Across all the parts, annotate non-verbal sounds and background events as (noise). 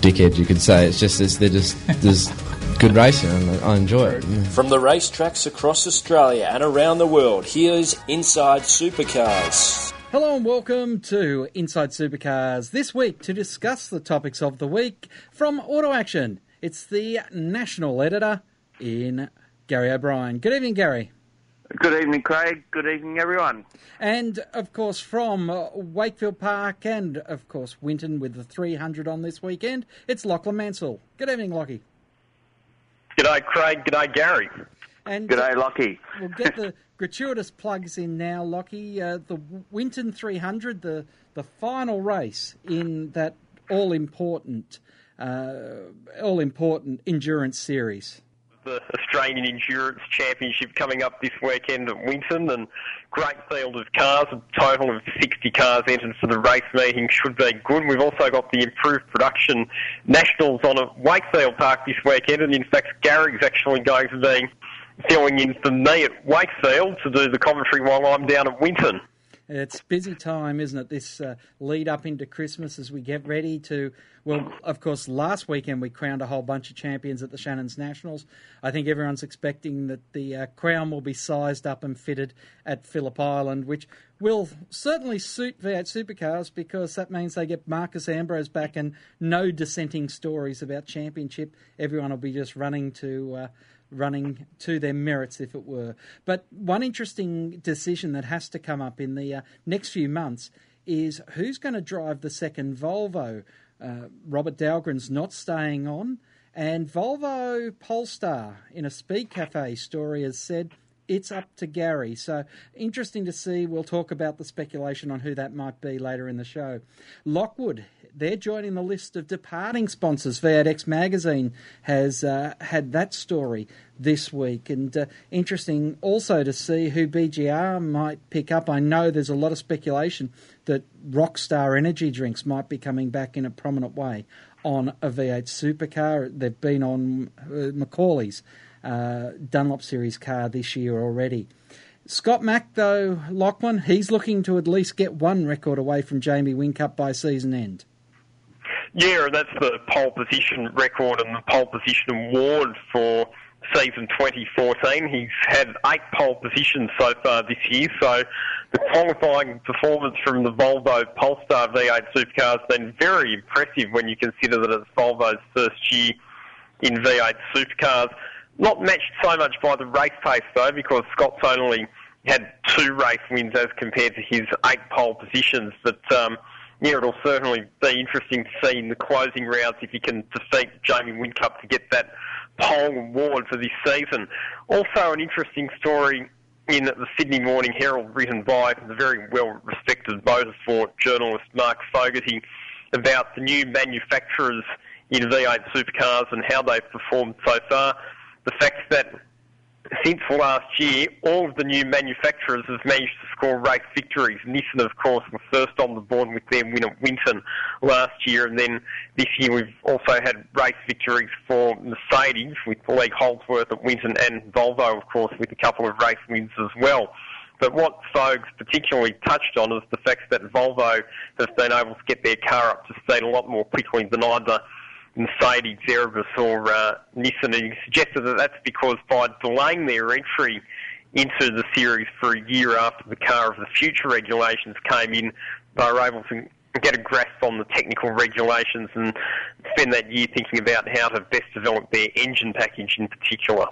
dickheads, you could say. It's just it's, they're just there's good racing, and I enjoy it. From the racetracks across Australia and around the world, here's Inside Supercars. Hello and welcome to Inside Supercars this week to discuss the topics of the week from Auto Action. It's the national editor in Gary O'Brien. Good evening, Gary. Good evening, Craig. Good evening, everyone. And of course, from uh, Wakefield Park and of course Winton with the 300 on this weekend, it's Lachlan Mansell. Good evening, Lockie. G'day, Craig. G'day, Gary. And G'day, Lockie. We'll get the (laughs) gratuitous plugs in now, Lockie. Uh, the Winton 300, the the final race in that all important, uh, all important endurance series the Australian Endurance Championship coming up this weekend at Winton, and great field of cars. A total of 60 cars entered for the race meeting should be good. We've also got the improved production nationals on at Wakefield Park this weekend, and in fact, Gary's actually going to be filling in for me at Wakefield to do the commentary while I'm down at Winton. It's busy time, isn't it? This uh, lead up into Christmas as we get ready to. Well, of course, last weekend we crowned a whole bunch of champions at the Shannon's Nationals. I think everyone's expecting that the uh, crown will be sized up and fitted at Phillip Island, which will certainly suit V8 supercars because that means they get Marcos Ambrose back and no dissenting stories about championship. Everyone will be just running to. Uh, running to their merits, if it were. But one interesting decision that has to come up in the uh, next few months is who's going to drive the second Volvo. Uh, Robert Dahlgren's not staying on, and Volvo Polestar in a Speed Cafe story has said it's up to Gary. So interesting to see. We'll talk about the speculation on who that might be later in the show. Lockwood, they're joining the list of departing sponsors. V8X Magazine has uh, had that story this week, and uh, interesting also to see who BJR might pick up. I know there's a lot of speculation that Rockstar energy drinks might be coming back in a prominent way on a V8 supercar. They've been on uh, Macaulay's uh, Dunlop Series car this year already. Scott Mack, though, Lachlan, he's looking to at least get one record away from Jamie Whincup by season end. Yeah, that's the pole position record and the pole position award for season 2014. He's had eight pole positions so far this year, so the qualifying performance from the Volvo Polestar V8 supercar has been very impressive when you consider that it's Volvo's first year in V8 supercars. Not matched so much by the race pace though, because Scott's only had two race wins as compared to his eight pole positions. But um, yeah, it'll certainly be interesting to see in the closing rounds if he can defeat Jamie Whincup to get that pole award for this season. Also, an interesting story in the Sydney Morning Herald, written by the very well-respected motorsport journalist Mark Fogarty, about the new manufacturers in V8 supercars and how they've performed so far. The fact that since last year, all of the new manufacturers have managed to score race victories. Nissan, of course, was first on the board with their win at Winton last year, and then this year we've also had race victories for Mercedes with Lee Holdsworth at Winton and Volvo, of course, with a couple of race wins as well. But what Fogs particularly touched on is the fact that Volvo have been able to get their car up to speed a lot more quickly than either Mercedes, Erebus or uh, Nissan. And he suggested that that's because by delaying their entry into the series for a year after the Car of the Future regulations came in, they were able to get a grasp on the technical regulations and spend that year thinking about how to best develop their engine package in particular.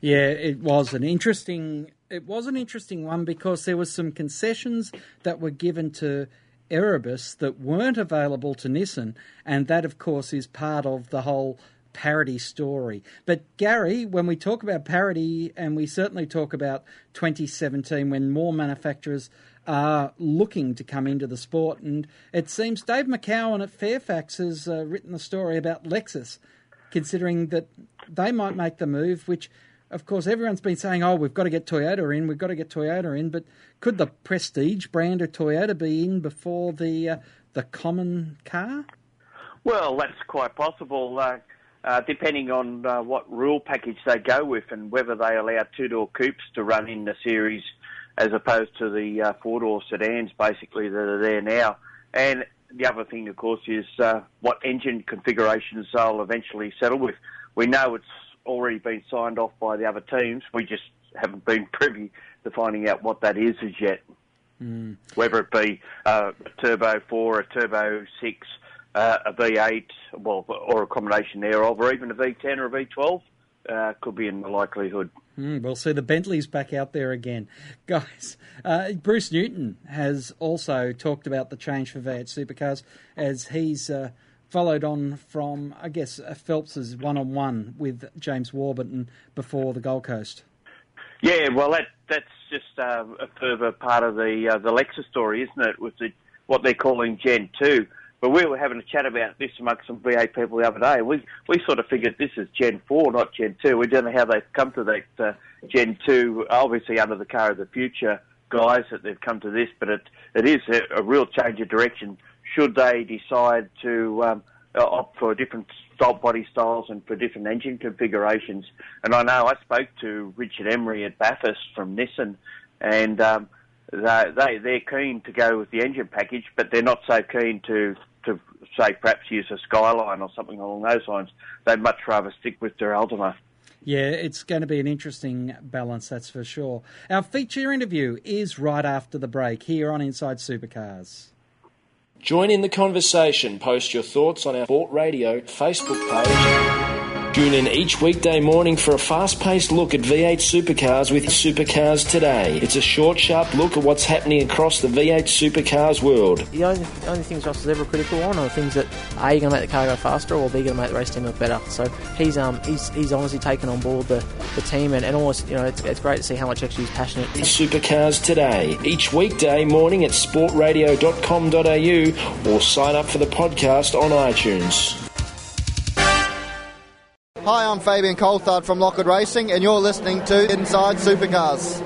Yeah, it was an interesting it was an interesting one because there was some concessions that were given to Erebus that weren't available to Nissan, and that, of course, is part of the whole parity story. But Gary, when we talk about parity, and we certainly talk about 2017 when more manufacturers are looking to come into the sport. And it seems Dave McCowan at Fairfax has uh, written a story about Lexus, considering that they might make the move, which of course, everyone's been saying, "Oh, we've got to get Toyota in. We've got to get Toyota in." But could the Prestige brand of Toyota be in before the uh, the common car? Well, that's quite possible, uh, uh, depending on uh, what rule package they go with and whether they allow two-door coupes to run in the series as opposed to the uh, four-door sedans, basically that are there now. And the other thing, of course, is uh, what engine configurations they'll eventually settle with. We know it's already been signed off by the other teams. We just haven't been (laughs) privy to finding out what that is as yet. Mm. Whether it be uh, a turbo four, a turbo six, uh, a V8, well, or a combination thereof, or even a V10 or a V12, uh, could be in the likelihood. Mm, we'll see the Bentley's back out there again. (laughs) Guys, uh, Bruce Newton has also talked about the change for V8 supercars as he's uh, followed on from, I guess, uh, Phelps's one on one with James Warburton before the Gold Coast. Yeah, well, that that's just uh, a further part of the uh, the Lexus story, isn't it? With the, what they're calling Gen Two. But we were having a chat about this amongst some V8 people the other day. We we sort of figured this is Gen Four, not Gen Two. We don't know how they've come to that uh, Gen Two. Obviously, under the car of the future guys that they've come to this, but it it is a, a real change of direction. Should they decide to um, opt for different body styles and for different engine configurations. And I know I spoke to Richard Emery at Bathurst from Nissan, and um, they, they they're keen to go with the engine package, but they're not so keen to to say perhaps use a Skyline or something along those lines. They'd much rather stick with their Altima. Yeah, it's going to be an interesting balance, that's for sure. Our feature interview is right after the break here on Inside Supercars. Join in the conversation. Post your thoughts on our Sport Radio Facebook page. Tune in each weekday morning for a fast paced look at V8 supercars with Supercars Today. It's a short, sharp look at what's happening across the V8 supercars world. The only, the only things Ross is ever critical on are the things that A, you're going to make the car go faster or B, you're going to make the race team look better. So he's um he's, he's honestly taken on board the, the team and, and almost, you know, it's, it's great to see how much actually he's passionate. Supercars Today. Each weekday morning at sportradio.com.au or sign up for the podcast on iTunes. Hi, I'm Fabian Coulthard from Lockwood Racing, and you're listening to Inside Supercars.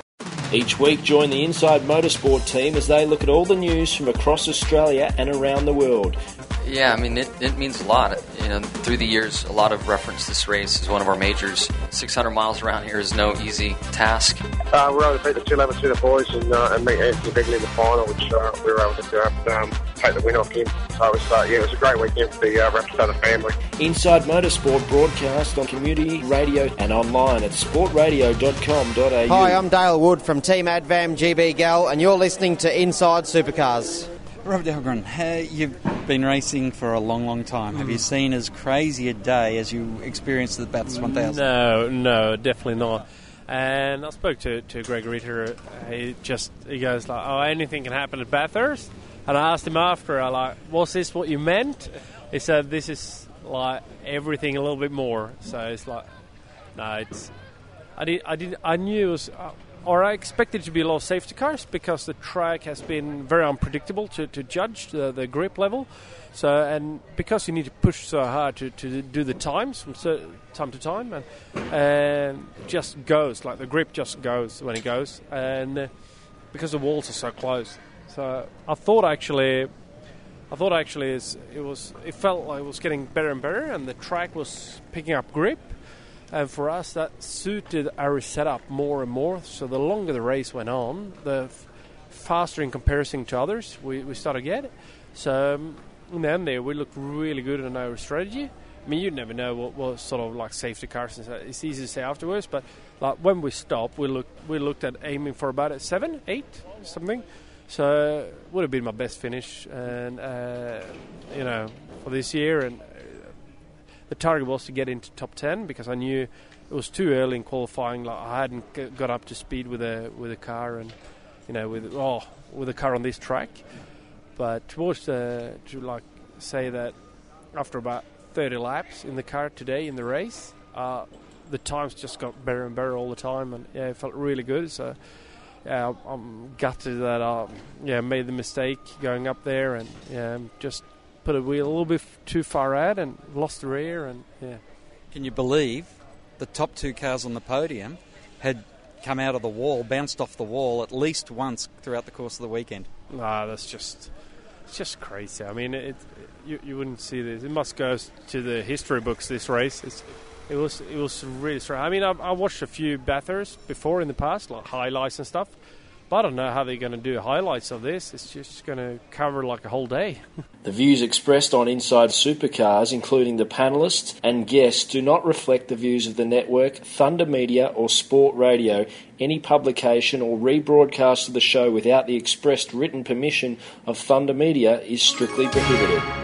Each week, join the Inside Motorsport team as they look at all the news from across Australia and around the world. Yeah, I mean, it, it means a lot. You know, through the years, a lot of reference this race as one of our majors. 600 miles around here is no easy task. Uh, we were able to beat the 211 Student boys and, uh, and meet Anthony Bigley in the final, which uh, we were able to do, um, take the win off him. So it was, uh, yeah, it was a great weekend for the uh, Rapstada family. Inside Motorsport broadcast on community radio and online at sportradio.com.au. Hi, I'm Dale Wood from Team Advam GB Gal, and you're listening to Inside Supercars. Rob Dahlgren, uh, you've been racing for a long, long time. Have you seen as crazy a day as you experienced at the Bathurst 1000? No, no, definitely not. And I spoke to, to Greg Ritter. He just he goes like, "Oh, anything can happen at Bathurst." And I asked him after, I like, "Was this what you meant?" He said, "This is like everything a little bit more." So it's like, no, it's. I did, I did, I knew it was. Uh, or I expected it to be a lot of safety cars because the track has been very unpredictable to, to judge the, the grip level. So and because you need to push so hard to, to do the times from time to time, and, and just goes like the grip just goes when it goes, and uh, because the walls are so close. So I thought actually, I thought actually it was it felt like it was getting better and better, and the track was picking up grip and for us that suited our setup more and more. So the longer the race went on, the f- faster in comparison to others we, we started to get. So um, in the end there, we looked really good in our strategy. I mean, you never know what, what sort of like safety cars. And stuff. it's easy to say afterwards, but like when we stopped, we looked we looked at aiming for about a seven, eight, something. So would have been my best finish, and uh, you know, for this year, and the target was to get into top 10 because I knew it was too early in qualifying. Like I hadn't got up to speed with a with a car and you know with oh with a car on this track. But towards the, to like say that after about 30 laps in the car today in the race, uh, the times just got better and better all the time, and yeah, it felt really good. So yeah, I'm gutted that I yeah made the mistake going up there and yeah just put a wheel a little bit too far out and lost the rear and yeah. Can you believe the top two cars on the podium had come out of the wall, bounced off the wall at least once throughout the course of the weekend? Nah, that's just it's just crazy. I mean, it, it you, you wouldn't see this. It must go to the history books. This race, it's, it was it was really strange. I mean, I, I watched a few Bathurst before in the past, like highlights and stuff. But I don't know how they're going to do highlights of this. It's just going to cover like a whole day. (laughs) The views expressed on Inside Supercars, including the panellists and guests, do not reflect the views of the network, Thunder Media, or Sport Radio. Any publication or rebroadcast of the show without the expressed written permission of Thunder Media is strictly prohibited.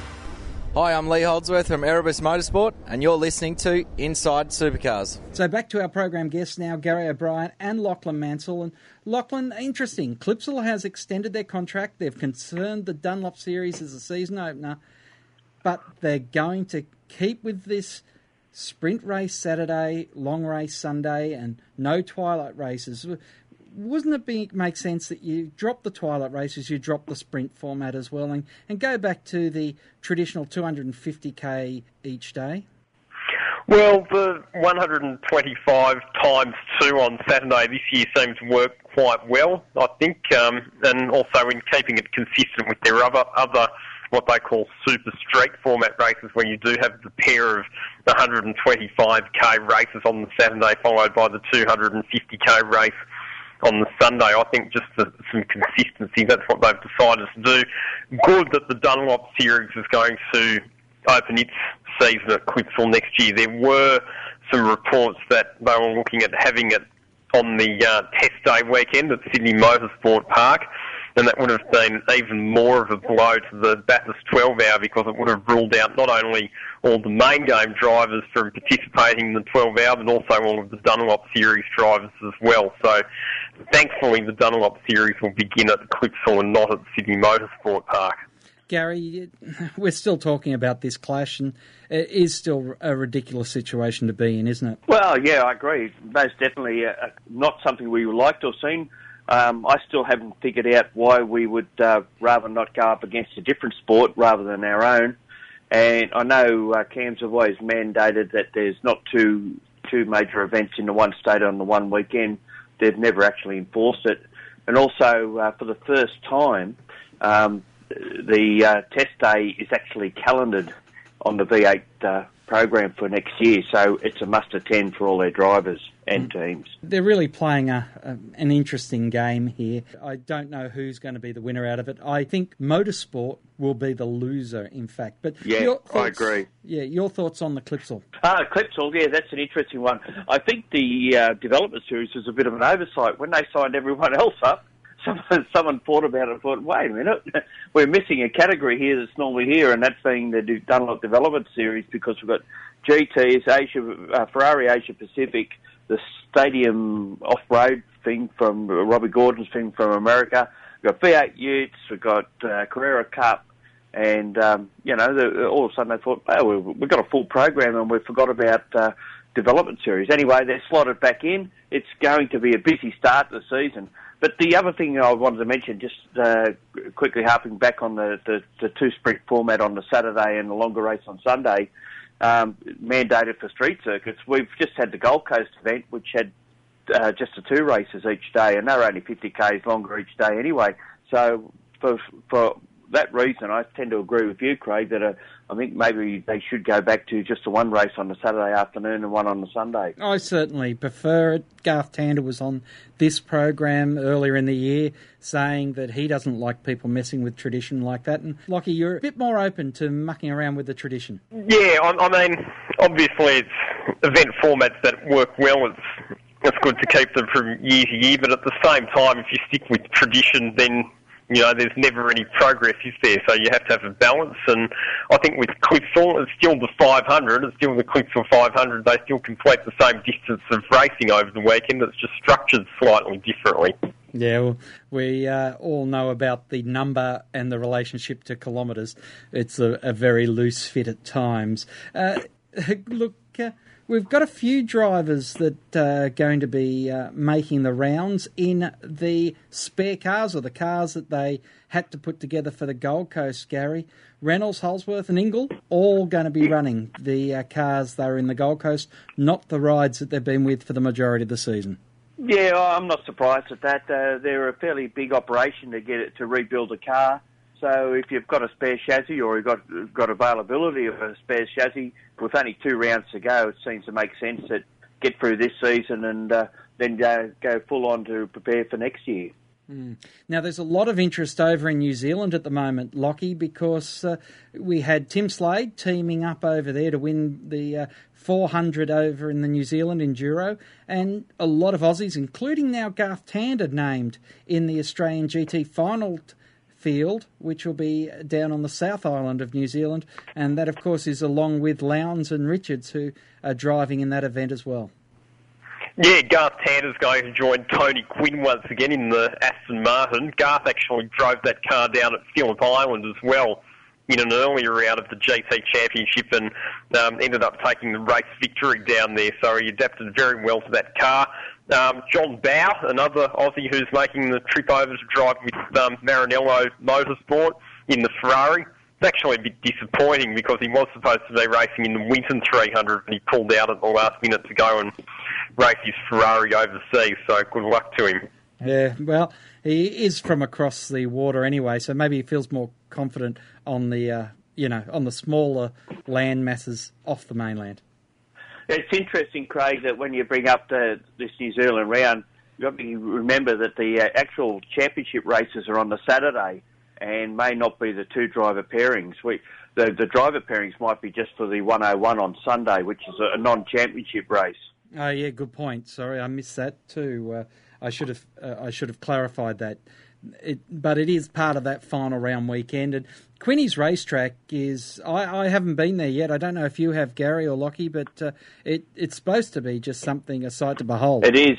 Hi, I'm Lee Holdsworth from Erebus Motorsport, and you're listening to Inside Supercars. So back to our program guests now, Gary O'Brien and Lachlan Mansell. And Lachlan, interesting. Clipsal has extended their contract. They've confirmed the Dunlop Series as a season opener, but they're going to keep with this sprint race Saturday, long race Sunday, and no twilight races. Wouldn't it be, make sense that you drop the twilight races, you drop the sprint format as well, and, and go back to the traditional 250k each day? Well, the 125 times two on Saturday this year seems to work quite well, I think, um, and also in keeping it consistent with their other other what they call super street format races, where you do have the pair of 125k races on the Saturday, followed by the 250k race on the Sunday. I think just the, some consistency. That's what they've decided to do. Good that the Dunlop Series is going to open its season at Clipsal next year. There were some reports that they were looking at having it on the uh, test day weekend at Sydney Motorsport Park. And that would have been even more of a blow to the Bathurst 12 hour because it would have ruled out not only all the main game drivers from participating in the 12 hour, but also all of the Dunlop Series drivers as well. So thankfully the Dunlop Series will begin at the Clipsal and not at Sydney Motorsport Park. Gary, we're still talking about this clash, and it is still a ridiculous situation to be in, isn't it? Well, yeah, I agree. Most definitely uh, not something we would like to have seen. Um, I still haven't figured out why we would uh, rather not go up against a different sport rather than our own. And I know uh, CAMS have always mandated that there's not two two major events in the one state on the one weekend. They've never actually enforced it. And also, uh, for the first time, um, the uh, test day is actually calendared on the V8 uh, program for next year, so it's a must attend for all their drivers and teams. They're really playing a, a, an interesting game here. I don't know who's going to be the winner out of it. I think motorsport will be the loser, in fact. But Yeah, your I thoughts, agree. Yeah, your thoughts on the Clipsal? Ah, Clipsal, yeah, that's an interesting one. I think the uh, development series was a bit of an oversight. When they signed everyone (laughs) else up, someone, (laughs) someone thought about it and thought, wait a minute, (laughs) we're missing a category here that's normally here, and that's being the Dunlop Development Series because we've got GTs, Asia, uh, Ferrari Asia Pacific, the stadium off-road thing from uh, Robby Gordon's thing from America. We've got V8 Utes, we've got uh, Carrera Cup, and um, you know, the, all of a sudden they thought, oh, we've, we've got a full program and we forgot about uh, development series. Anyway, they're slotted back in. It's going to be a busy start to the season. But the other thing I wanted to mention, just uh, quickly harping back on the, the, the two sprint format on the Saturday and the longer race on Sunday, um, mandated for street circuits. We've just had the Gold Coast event, which had uh, just the two races each day, and they're only 50 k's longer each day anyway. So for for that reason, I tend to agree with you, Craig, that uh, I think maybe they should go back to just the one race on the Saturday afternoon and one on the Sunday. I certainly prefer it. Garth Tander was on this program earlier in the year saying that he doesn't like people messing with tradition like that. And Lockie, you're a bit more open to mucking around with the tradition. Yeah, I, I mean, obviously it's event formats that work well. It's it's good to keep them from year to year. But at the same time, if you stick with tradition, then you know there's never any progress, is there? So you have to have a balance. And I think with Clipsal, it's still the 500. It's still the Clipsal 500. They still complete the same distance of racing over the weekend. It's just structured slightly differently. Yeah, well, we uh, all know about the number and the relationship to kilometres. It's a, a, very loose fit at times. Uh, (laughs) look, uh, we've got a few drivers that are going to be uh, making the rounds in the spare cars or the cars that they had to put together for the Gold Coast, Gary. Reynolds, Holdsworth, and Ingall all going to be running the uh, cars that are in the Gold Coast, not the rides that they've been with for the majority of the season. Yeah, I'm not surprised at that. Uh, they're a fairly big operation to get it to rebuild a car. So if you've got a spare chassis or you've got got availability of a spare chassis with only two rounds to go, it seems to make sense that get through this season and uh, then go, go full on to prepare for next year. Mm. Now, there's a lot of interest over in New Zealand at the moment, Lockie, because uh, we had Tim Slade teaming up over there to win the uh, 400 over in the New Zealand Enduro, and a lot of Aussies, including now Garth Tander, named in the Australian GT final field, which will be down on the South Island of New Zealand, and that, of course, is along with Lowndes and Richards, who are driving in that event as well. Yeah, Garth Tander's going to join Tony Quinn once again in the Aston Martin. Garth actually drove that car down at Phillip Island as well in an earlier round of the GT Championship and um, ended up taking the race victory down there. So he adapted very well to that car. Um, John Bowe, another Aussie who's making the trip over to drive with um, Maranello Motorsport in the Ferrari. It's actually a bit disappointing because he was supposed to be racing in the Winton 300 and he pulled out at the last minute to go and race his Ferrari overseas. So good luck to him. Yeah, well, he is from across the water anyway, so maybe he feels more confident on the uh, you know on the smaller land masses off the mainland. It's interesting, Craig, that when you bring up the, this New Zealand round, you have got to remember that the uh, actual championship races are on the Saturday and may not be the two driver pairings. We, the, the driver pairings might be just for the 101 on Sunday, which is a, a non-championship race. Oh yeah, good point. Sorry, I missed that too. Uh, I should have uh, I should have clarified that. It, but it is part of that final round weekend. And Quinny's racetrack is I, I haven't been there yet. I don't know if you have Gary or Lockie, but uh, it it's supposed to be just something a sight to behold. It is.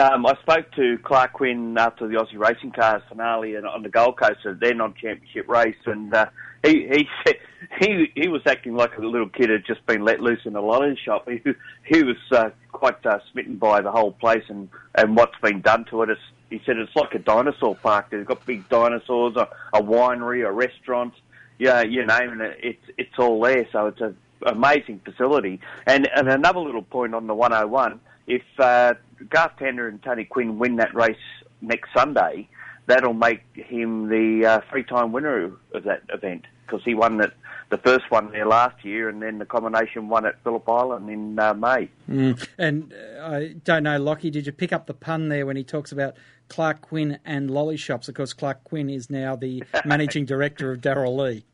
Um, I spoke to Clark Quinn after the Aussie Racing Cars finale on the Gold Coast, at their non-championship race, and uh, he he said (laughs) he he was acting like a little kid had just been let loose in a lottery shop. (laughs) He he was uh, quite uh, smitten by the whole place and and what's been done to it. It's, he said it's like a dinosaur park. They've got big dinosaurs, a, a winery, a restaurant, yeah, you name it. It's it's all there. So it's an amazing facility. And and another little point on the 101. If uh, Garth Tander and Tony Quinn win that race next Sunday, that'll make him the uh, three-time winner of that event because he won it, the first one there last year, and then the combination won at Phillip Island in uh, May. Mm. And uh, I don't know, Lockie, did you pick up the pun there when he talks about Clark Quinn and lolly shops? Of course, Clark Quinn is now the (laughs) managing director of Darrell Lea.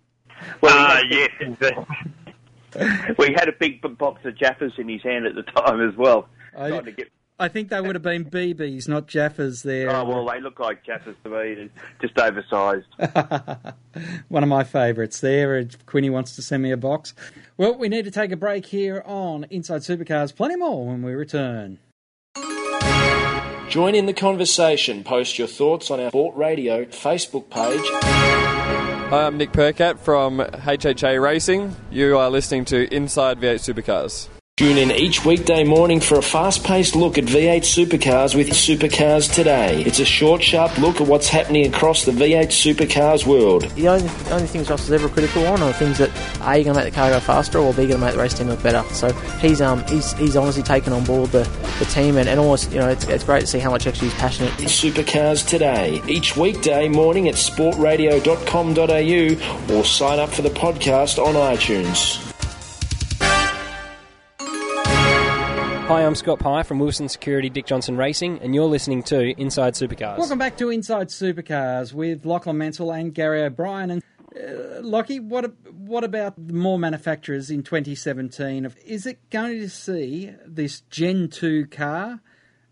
Well, uh, yes, (laughs) we had a big box of Jaffas in his hand at the time as well. I, trying to get I think they would have been BBs, not Jaffas there. Oh, well, they look like Jaffas to me, just oversized. (laughs) One of my favourites there. If Quinny wants to send me a box. Well, we need to take a break here on Inside Supercars. Plenty more when we return. Join in the conversation. Post your thoughts on our Sport Radio Facebook page. Hi, I'm Nick Percat from HHA Racing. You are listening to Inside V8 Supercars. Tune in each weekday morning for a fast paced look at V8 supercars with Supercars Today. It's a short, sharp look at what's happening across the V8 supercars world. The only, only things Ross is ever critical on are things that A, you're going to make the car go faster, or B, you're going to make the race team look better. So he's um he's, he's honestly taken on board the, the team, and, and almost, you know, it's, it's great to see how much actually he's passionate. Supercars Today. Each weekday morning at sportradio.com.au or sign up for the podcast on iTunes. Hi, I'm Scott Pye from Wilson Security Dick Johnson Racing, and you're listening to Inside Supercars. Welcome back to Inside Supercars with Lachlan Mansell and Gary O'Brien. And uh, Lockie, what what about more manufacturers in 2017? Is it going to see this Gen 2 car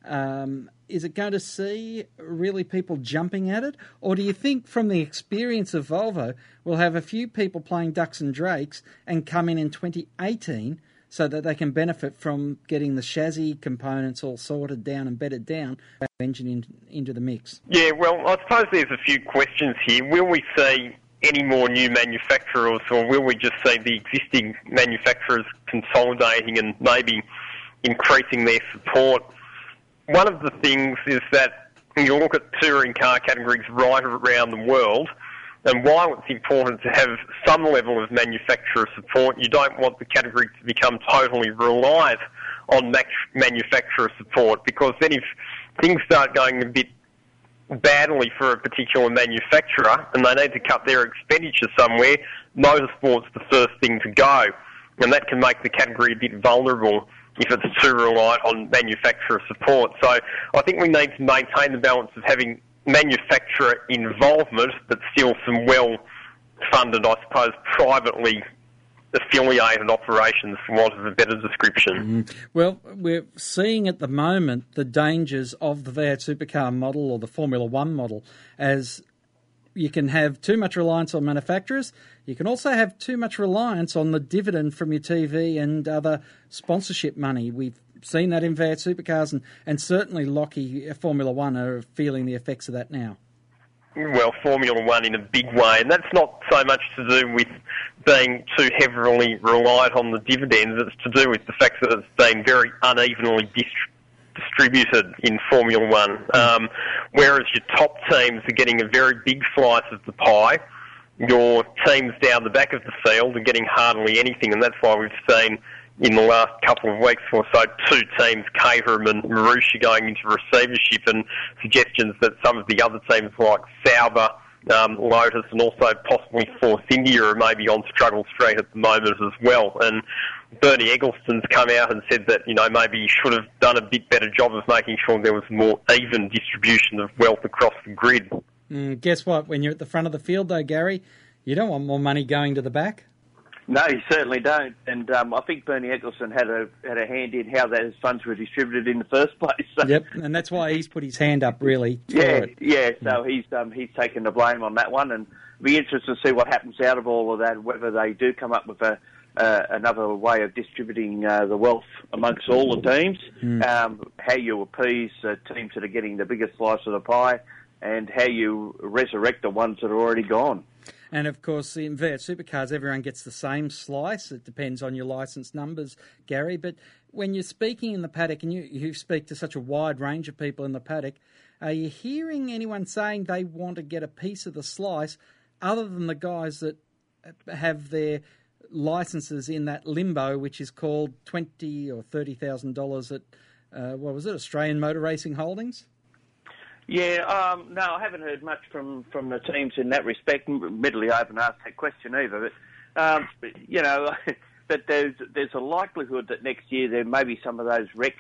Um, is it going to see really people jumping at it? Or do you think from the experience of Volvo, we'll have a few people playing ducks and drakes and come in in 2018 so that they can benefit from getting the chassis components all sorted down and bedded down, engine in, into the mix? Yeah, well, I suppose there's a few questions here. Will we see any more new manufacturers, or will we just see the existing manufacturers consolidating and maybe increasing their support? One of the things is that when you look at touring car categories right around the world, and while it's important to have some level of manufacturer support, you don't want the category to become totally reliant on manufacturer support because then if things start going a bit badly for a particular manufacturer and they need to cut their expenditure somewhere, motorsport's the first thing to go. And that can make the category a bit vulnerable if it's too reliant on manufacturer support. So I think we need to maintain the balance of having manufacturer involvement, but still some well funded, I suppose, privately affiliated operations, for want of a better description. Mm. Well, we're seeing at the moment the dangers of the V8 supercar model or the Formula One model as you can have too much reliance on manufacturers. You can also have too much reliance on the dividend from your TV and other sponsorship money. We've seen that in V8 supercars, and, and certainly Lockie Formula One are feeling the effects of that now well, Formula One in a big way, and that's not so much to do with being too heavily reliant on the dividends. It's to do with the fact that it's been very unevenly distributed in Formula One. Um, whereas your top teams are getting a very big slice of the pie, your teams down the back of the field are getting hardly anything, and that's why we've seen in the last couple of weeks or so, two teams, Caterham and Marussia, going into receivership, and suggestions that some of the other teams like Sauber, um, Lotus, and also possibly Force India are maybe on struggle street at the moment as well. And Bernie Ecclestone's come out and said that you know maybe he should have done a bit better job of making sure there was more even distribution of wealth across the grid. Mm, guess what? When you're at the front of the field, though, Gary, you don't want more money going to the back. No, you certainly don't. And um, I think Bernie Ecclestone had a had a hand in how those funds were distributed in the first (laughs) place. So. Yep, and that's why he's put his hand up really. yeah, it. yeah. So he's um, he's taken the blame on that one, and it'll be interesting to see what happens out of all of that. Whether they do come up with a uh, another way of distributing uh, the wealth amongst all the teams, Mm. um, how you appease uh, teams that are getting the biggest slice of the pie, and how you resurrect the ones that are already gone. And of course, in V8 supercars, everyone gets the same slice. It depends on your license numbers, Gary. But when you're speaking in the paddock and you, you speak to such a wide range of people in the paddock, are you hearing anyone saying they want to get a piece of the slice other than the guys that have their licenses in that limbo, which is called twenty or thirty thousand dollars at uh, what was it, Australian Motor Racing Holdings? Yeah, um, no, I haven't heard much from, from the teams in that respect. Admittedly, I haven't asked that question either. But, um, you know, (laughs) but there's there's a likelihood that next year there may be some of those RECs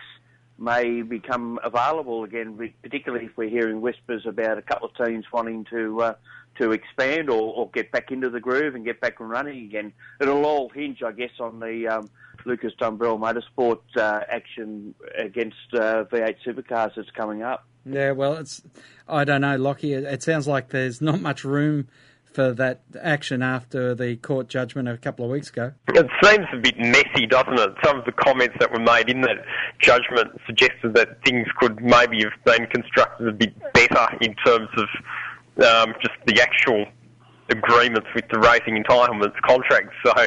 may become available again, particularly if we're hearing whispers about a couple of teams wanting to uh, to expand or, or get back into the groove and get back and running again. It'll all hinge, I guess, on the um, Lucas Dumbrell Motorsport uh, action against uh, V8 supercars that's coming up. Yeah, well, it's I don't know, Lockie. It, sounds like there's not much room for that action after the court judgment a couple of weeks ago. It seems a bit messy, doesn't it? Some of the comments that were made in that judgment suggested that things could maybe have been constructed a bit better in terms of um, just the actual agreements with the racing entitlements contracts. So, (laughs)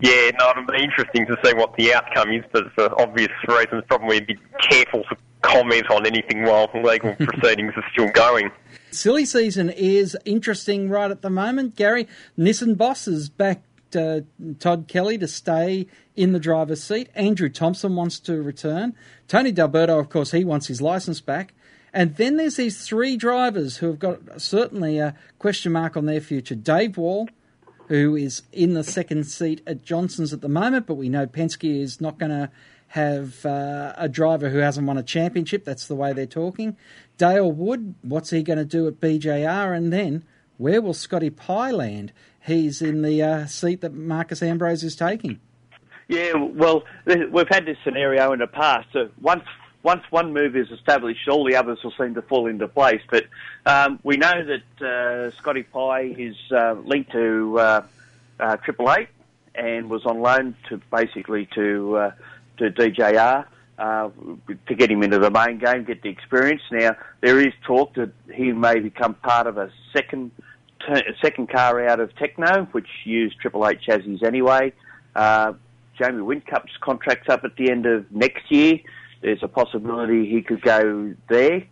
yeah, no, it'll be interesting to see what the outcome is, but for obvious reasons, probably bit careful to comment on anything while legal (laughs) proceedings are still going. Silly season is interesting right at the moment. Gary, Nissan boss backed uh, Todd Kelly to stay in the driver's seat. Andrew Thompson wants to return. Tony D'Alberto, of course, he wants his license back. And then there's these three drivers who have got certainly a question mark on their future. Dave Wall, who is in the second seat at Johnson's at the moment, but we know Penske is not going to have uh, a driver who hasn't won a championship. That's the way they're talking. Dale Wood, what's he going to do at BJR? And then where will Scotty Pye land? He's in the uh, seat that Marcos Ambrose is taking. Yeah, well, we've had this scenario in the past. So once once one move is established, all the others will seem to fall into place. But um, we know that uh, Scotty Pye is uh, linked to uh, uh, Triple Eight and was on loan to basically to uh, to DJR uh, to get him into the main game, get the experience. Now there is talk that he may become part of a second a second car out of Tekno, which used Triple Eight chassis anyway. Uh, Jamie Whincup's contract's up at the end of next year. There's a possibility he could go there.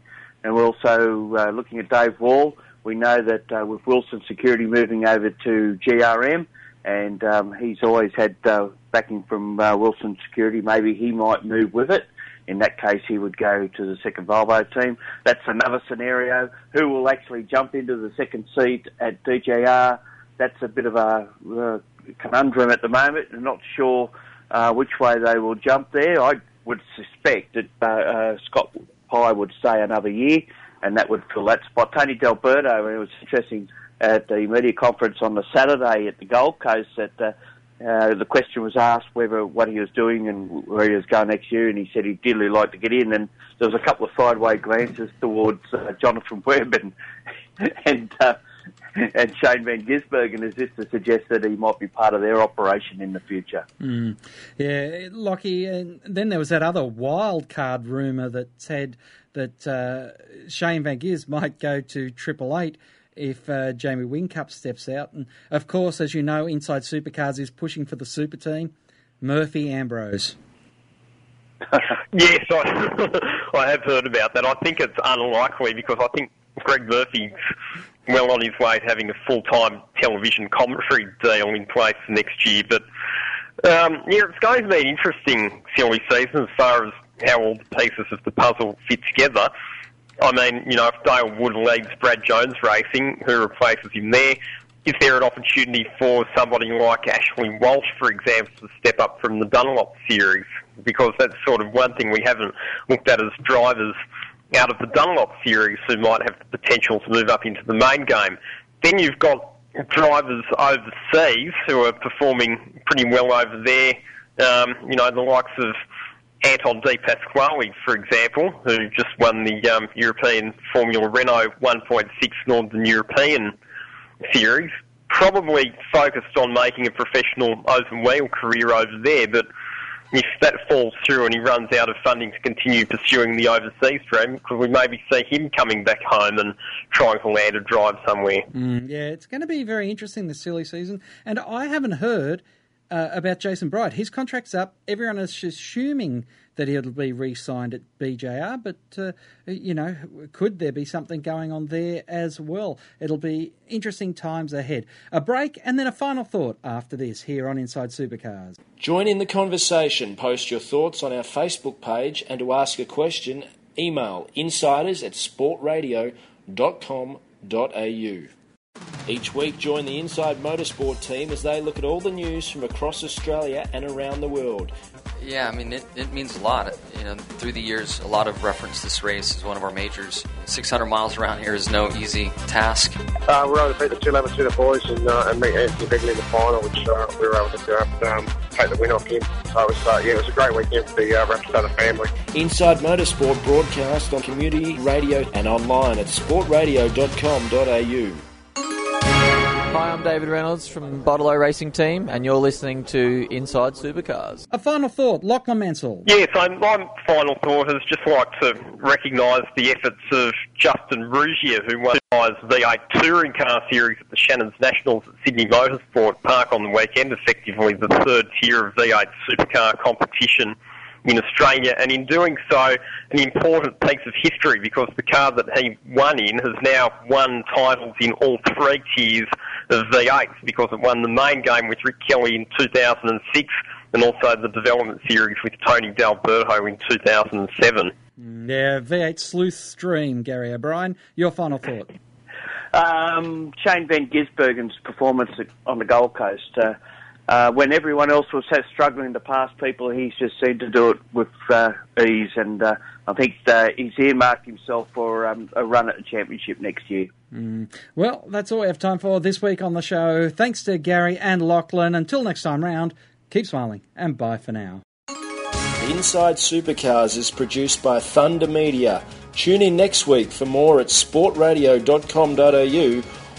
And we're also uh, looking at Dave Wall. We know that uh, with Wilson Security moving over to GRM, and um, he's always had uh, backing from uh, Wilson Security, maybe he might move with it. In that case, he would go to the second Volvo team. That's another scenario. Who will actually jump into the second seat at DJR? That's a bit of a uh, conundrum at the moment. I'm not sure uh, which way they will jump there. I would suspect that uh, uh, Scott Pye would stay another year, and that would fill that spot. Tony D'Alberto, it was interesting at the media conference on the Saturday at the Gold Coast that uh, uh, the question was asked whether what he was doing and where he was going next year, and he said he'd dearly like to get in. And there was a couple of sideways glances towards uh, Jonathan Webb and (laughs) and uh, (laughs) and Shane Van Gisbergen as if to suggest that he might be part of their operation in the future. Mm. Yeah, Lockie. And then there was that other wild card rumor that said that uh, Shane Van Gis might go to Triple Eight if uh, Jamie Whincup steps out. And of course, as you know, Inside Supercars is pushing for the super team. Murphy Ambrose. (laughs) yes, I, (laughs) I have heard about that. I think it's unlikely because I think Greg Murphy's well on his way to having a full-time television commentary deal in place next year. But um, yeah, it's going to be an interesting silly season as far as how all the pieces of the puzzle fit together. I mean, you know, if Dale Wood leads Brad Jones Racing, who replaces him there? Is there an opportunity for somebody like Ashley Walsh, for example, to step up from the Dunlop series? Because that's sort of one thing we haven't looked at as drivers out of the Dunlop series who might have the potential to move up into the main game. Then you've got drivers overseas who are performing pretty well over there. Um, you know, the likes of Anton De Pasquale, for example, who just won the um, European Formula Renault 1.6 Northern European Series, probably focused on making a professional open wheel career over there, but if that falls through and he runs out of funding to continue pursuing the overseas dream, could we maybe see him coming back home and trying to land a drive somewhere? Mm, yeah, it's going to be very interesting this silly season. And I haven't heard uh, about Jason Bright. His contract's up. Everyone is assuming that he'll be re-signed at BJR, but uh, you know, could there be something going on there as well? It'll be interesting times ahead. A break and then a final thought after this here on Inside Supercars. Join in the conversation. Post your thoughts on our Facebook page, and to ask a question, email insiders at sportradio.com.au. Each week, join the Inside Motorsport team as they look at all the news from across Australia and around the world. Yeah, I mean, it, it means a lot. You know, through the years, a lot of reference this race is one of our majors. 600 miles around here is no easy task. Uh, we were able to beat the 211 Super boys and, uh, and meet Anthony Begley in the final, which uh, we were able to do, um, take the win off him. So it was, uh, yeah, it was a great weekend for the uh, Rapstada family. Inside Motorsport broadcast on community radio and online at sportradio.com.au. Hi, I'm David Reynolds from Bottle Racing Team, and you're listening to Inside Supercars. A final thought, Lachlan Mansell. Yes, I, my final thought is just like to recognise the efforts of Justin Ruggier, who won the V8 Touring Car Series at the Shannon's Nationals at Sydney Motorsport Park on the weekend, effectively the third tier of V8 supercar competition in Australia, and in doing so, an important piece of history because the car that he won in has now won titles in all three tiers of V8 because it won the main game with Rick Kelly in 2006 and also the development series with Tony D'Alberto in 2007. Yeah, V8 Sleuth Stream, Gary O'Brien. Your final thought. Um, Shane Van Gisbergen's performance on the Gold Coast. Uh, uh, when everyone else was struggling to pass people, he's just seemed to do it with uh, ease, and uh, I think uh, he's earmarked himself for um, a run at the championship next year. Mm. Well, that's all we have time for this week on the show. Thanks to Gary and Lachlan. Until next time round, keep smiling and bye for now. Inside Supercars is produced by Thunder Media. Tune in next week for more at sportradio.com.au